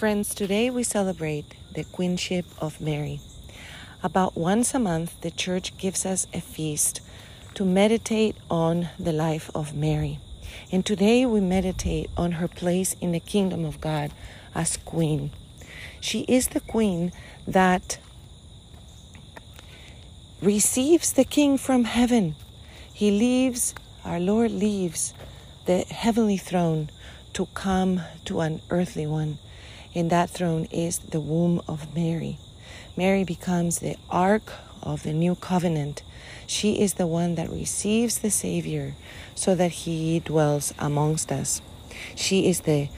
Friends, today we celebrate the Queenship of Mary. About once a month, the Church gives us a feast to meditate on the life of Mary. And today we meditate on her place in the kingdom of God as Queen. She is the Queen that receives the King from heaven. He leaves, our Lord leaves the heavenly throne to come to an earthly one in that throne is the womb of Mary. Mary becomes the ark of the new covenant. She is the one that receives the Savior so that he dwells amongst us. She is the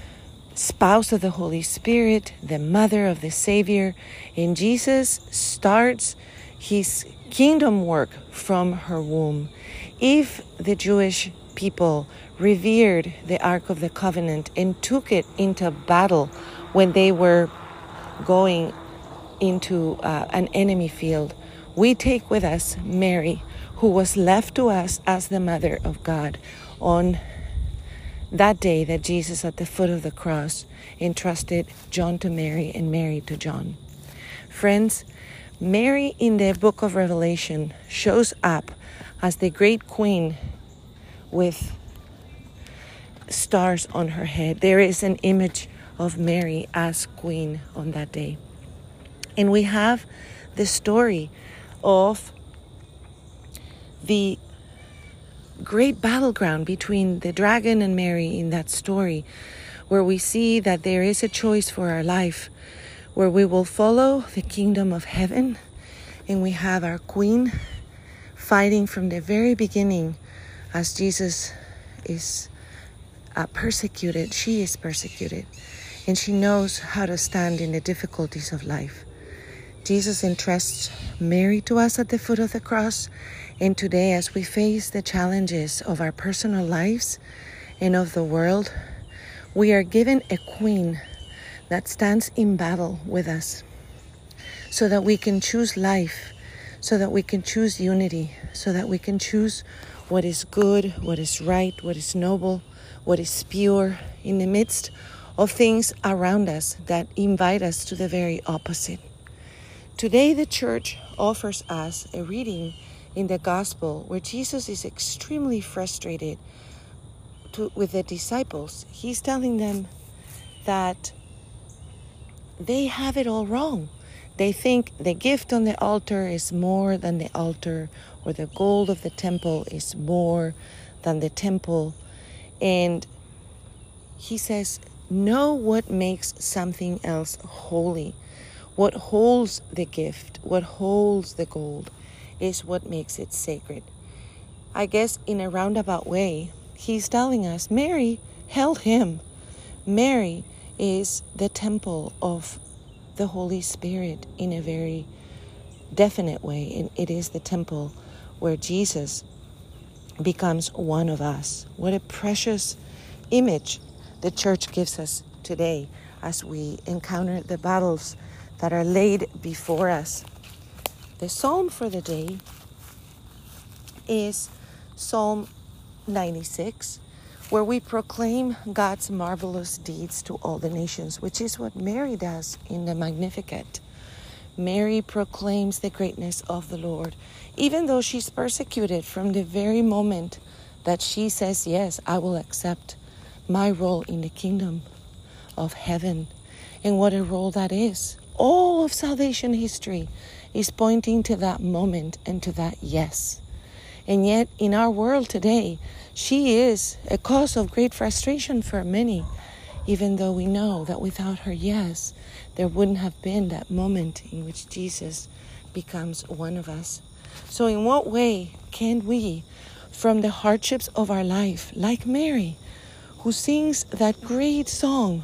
spouse of the Holy Spirit, the mother of the Savior, and Jesus starts his kingdom work from her womb. If the Jewish people revered the Ark of the Covenant and took it into battle when they were going into uh, an enemy field, we take with us Mary, who was left to us as the mother of God on that day that Jesus, at the foot of the cross, entrusted John to Mary and Mary to John. Friends, Mary in the book of Revelation shows up as the great queen with stars on her head. There is an image of Mary as queen on that day. And we have the story of the great battleground between the dragon and Mary in that story, where we see that there is a choice for our life, where we will follow the kingdom of heaven, and we have our queen fighting from the very beginning as Jesus is uh, persecuted, she is persecuted and she knows how to stand in the difficulties of life. Jesus entrusts Mary to us at the foot of the cross, and today, as we face the challenges of our personal lives and of the world, we are given a queen that stands in battle with us so that we can choose life, so that we can choose unity, so that we can choose what is good, what is right, what is noble, what is pure in the midst of things around us that invite us to the very opposite. Today, the church offers us a reading in the gospel where Jesus is extremely frustrated to, with the disciples. He's telling them that they have it all wrong. They think the gift on the altar is more than the altar, or the gold of the temple is more than the temple. And he says, Know what makes something else holy. What holds the gift, what holds the gold, is what makes it sacred. I guess in a roundabout way, he's telling us Mary held him. Mary is the temple of the Holy Spirit in a very definite way, and it is the temple where Jesus becomes one of us. What a precious image the church gives us today as we encounter the battles that are laid before us. The psalm for the day is Psalm 96, where we proclaim God's marvelous deeds to all the nations, which is what Mary does in the Magnificat. Mary proclaims the greatness of the Lord, even though she's persecuted from the very moment that she says, Yes, I will accept my role in the kingdom of heaven and what a role that is. All of salvation history is pointing to that moment and to that yes. And yet, in our world today, she is a cause of great frustration for many, even though we know that without her yes, there wouldn't have been that moment in which Jesus becomes one of us. So, in what way can we, from the hardships of our life, like Mary, who sings that great song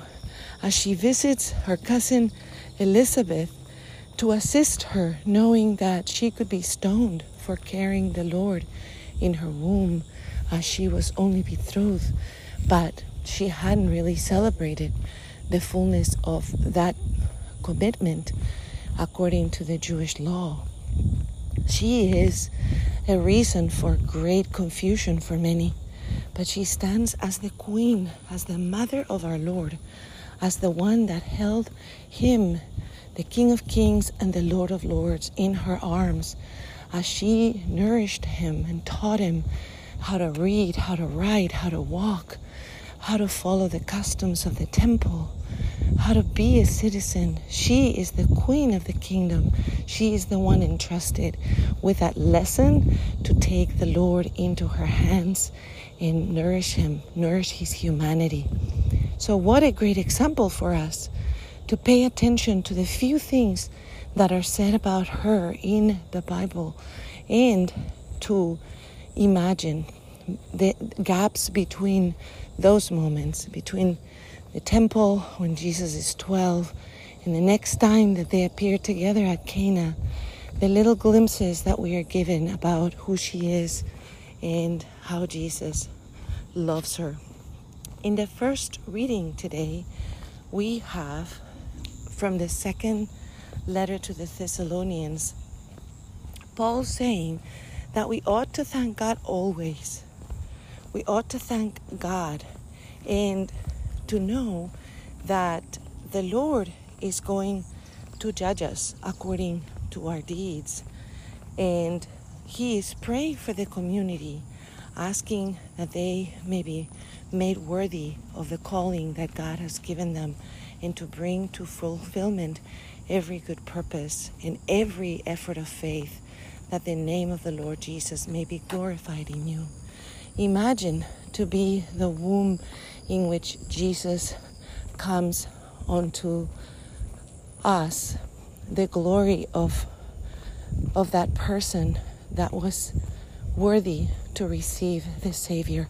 as she visits her cousin Elizabeth to assist her, knowing that she could be stoned for carrying the Lord in her womb as she was only betrothed, but she hadn't really celebrated the fullness of that commitment according to the Jewish law. She is a reason for great confusion for many, but she stands as the queen, as the mother of our Lord, as the one that held him, the King of Kings and the Lord of Lords, in her arms, as she nourished him and taught him how to read, how to write, how to walk, how to follow the customs of the temple, how to be a citizen. She is the queen of the kingdom. She is the one entrusted with that lesson to take the Lord into her hands and nourish him, nourish his humanity. So, what a great example for us to pay attention to the few things that are said about her in the Bible and to imagine the gaps between those moments, between the temple when Jesus is 12 and the next time that they appear together at Cana, the little glimpses that we are given about who she is and how Jesus loves her. In the first reading today, we have from the second letter to the Thessalonians, Paul saying that we ought to thank God always. We ought to thank God and to know that the Lord is going to judge us according to our deeds. And He is praying for the community, asking that they may be made worthy of the calling that God has given them and to bring to fulfillment every good purpose and every effort of faith that the name of the Lord Jesus may be glorified in you. Imagine to be the womb in which Jesus comes onto us, the glory of, of that person that was worthy to receive the Savior,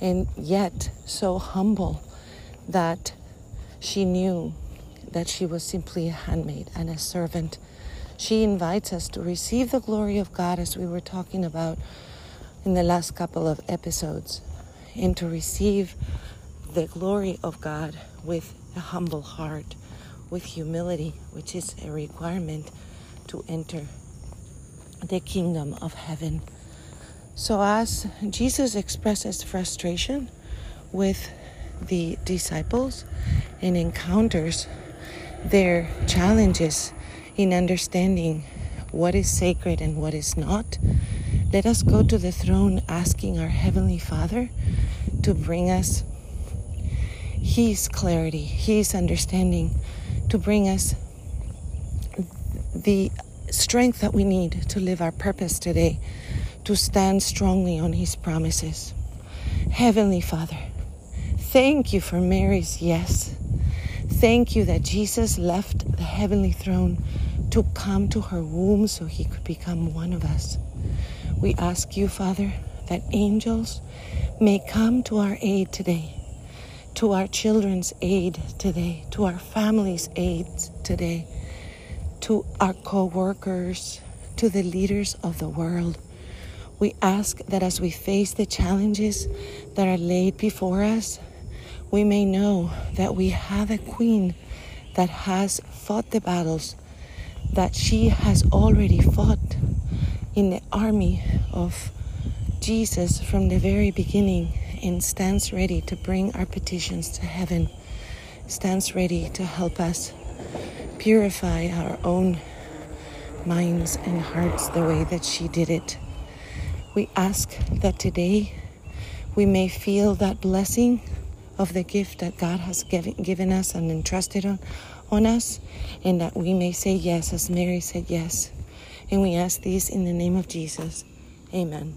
and yet so humble that she knew that she was simply a handmaid and a servant. She invites us to receive the glory of God as we were talking about in the last couple of episodes, and to receive the glory of God with a humble heart, with humility, which is a requirement to enter the kingdom of heaven. So, as Jesus expresses frustration with the disciples and encounters their challenges in understanding what is sacred and what is not, let us go to the throne asking our Heavenly Father to bring us His clarity, His understanding, to bring us the strength that we need to live our purpose today, to stand strongly on His promises. Heavenly Father, thank you for Mary's yes. Thank you that Jesus left the heavenly throne to come to her womb so he could become one of us. We ask you, Father, that angels may come to our aid today, to our children's aid today, to our family's aid today, to our co workers, to the leaders of the world. We ask that as we face the challenges that are laid before us, we may know that we have a queen that has fought the battles that she has already fought in the army of Jesus from the very beginning and stands ready to bring our petitions to heaven, stands ready to help us purify our own minds and hearts the way that she did it. We ask that today we may feel that blessing of the gift that God has given, given us and entrusted on, on us, and that we may say yes as Mary said yes. And we ask these in the name of Jesus. Amen.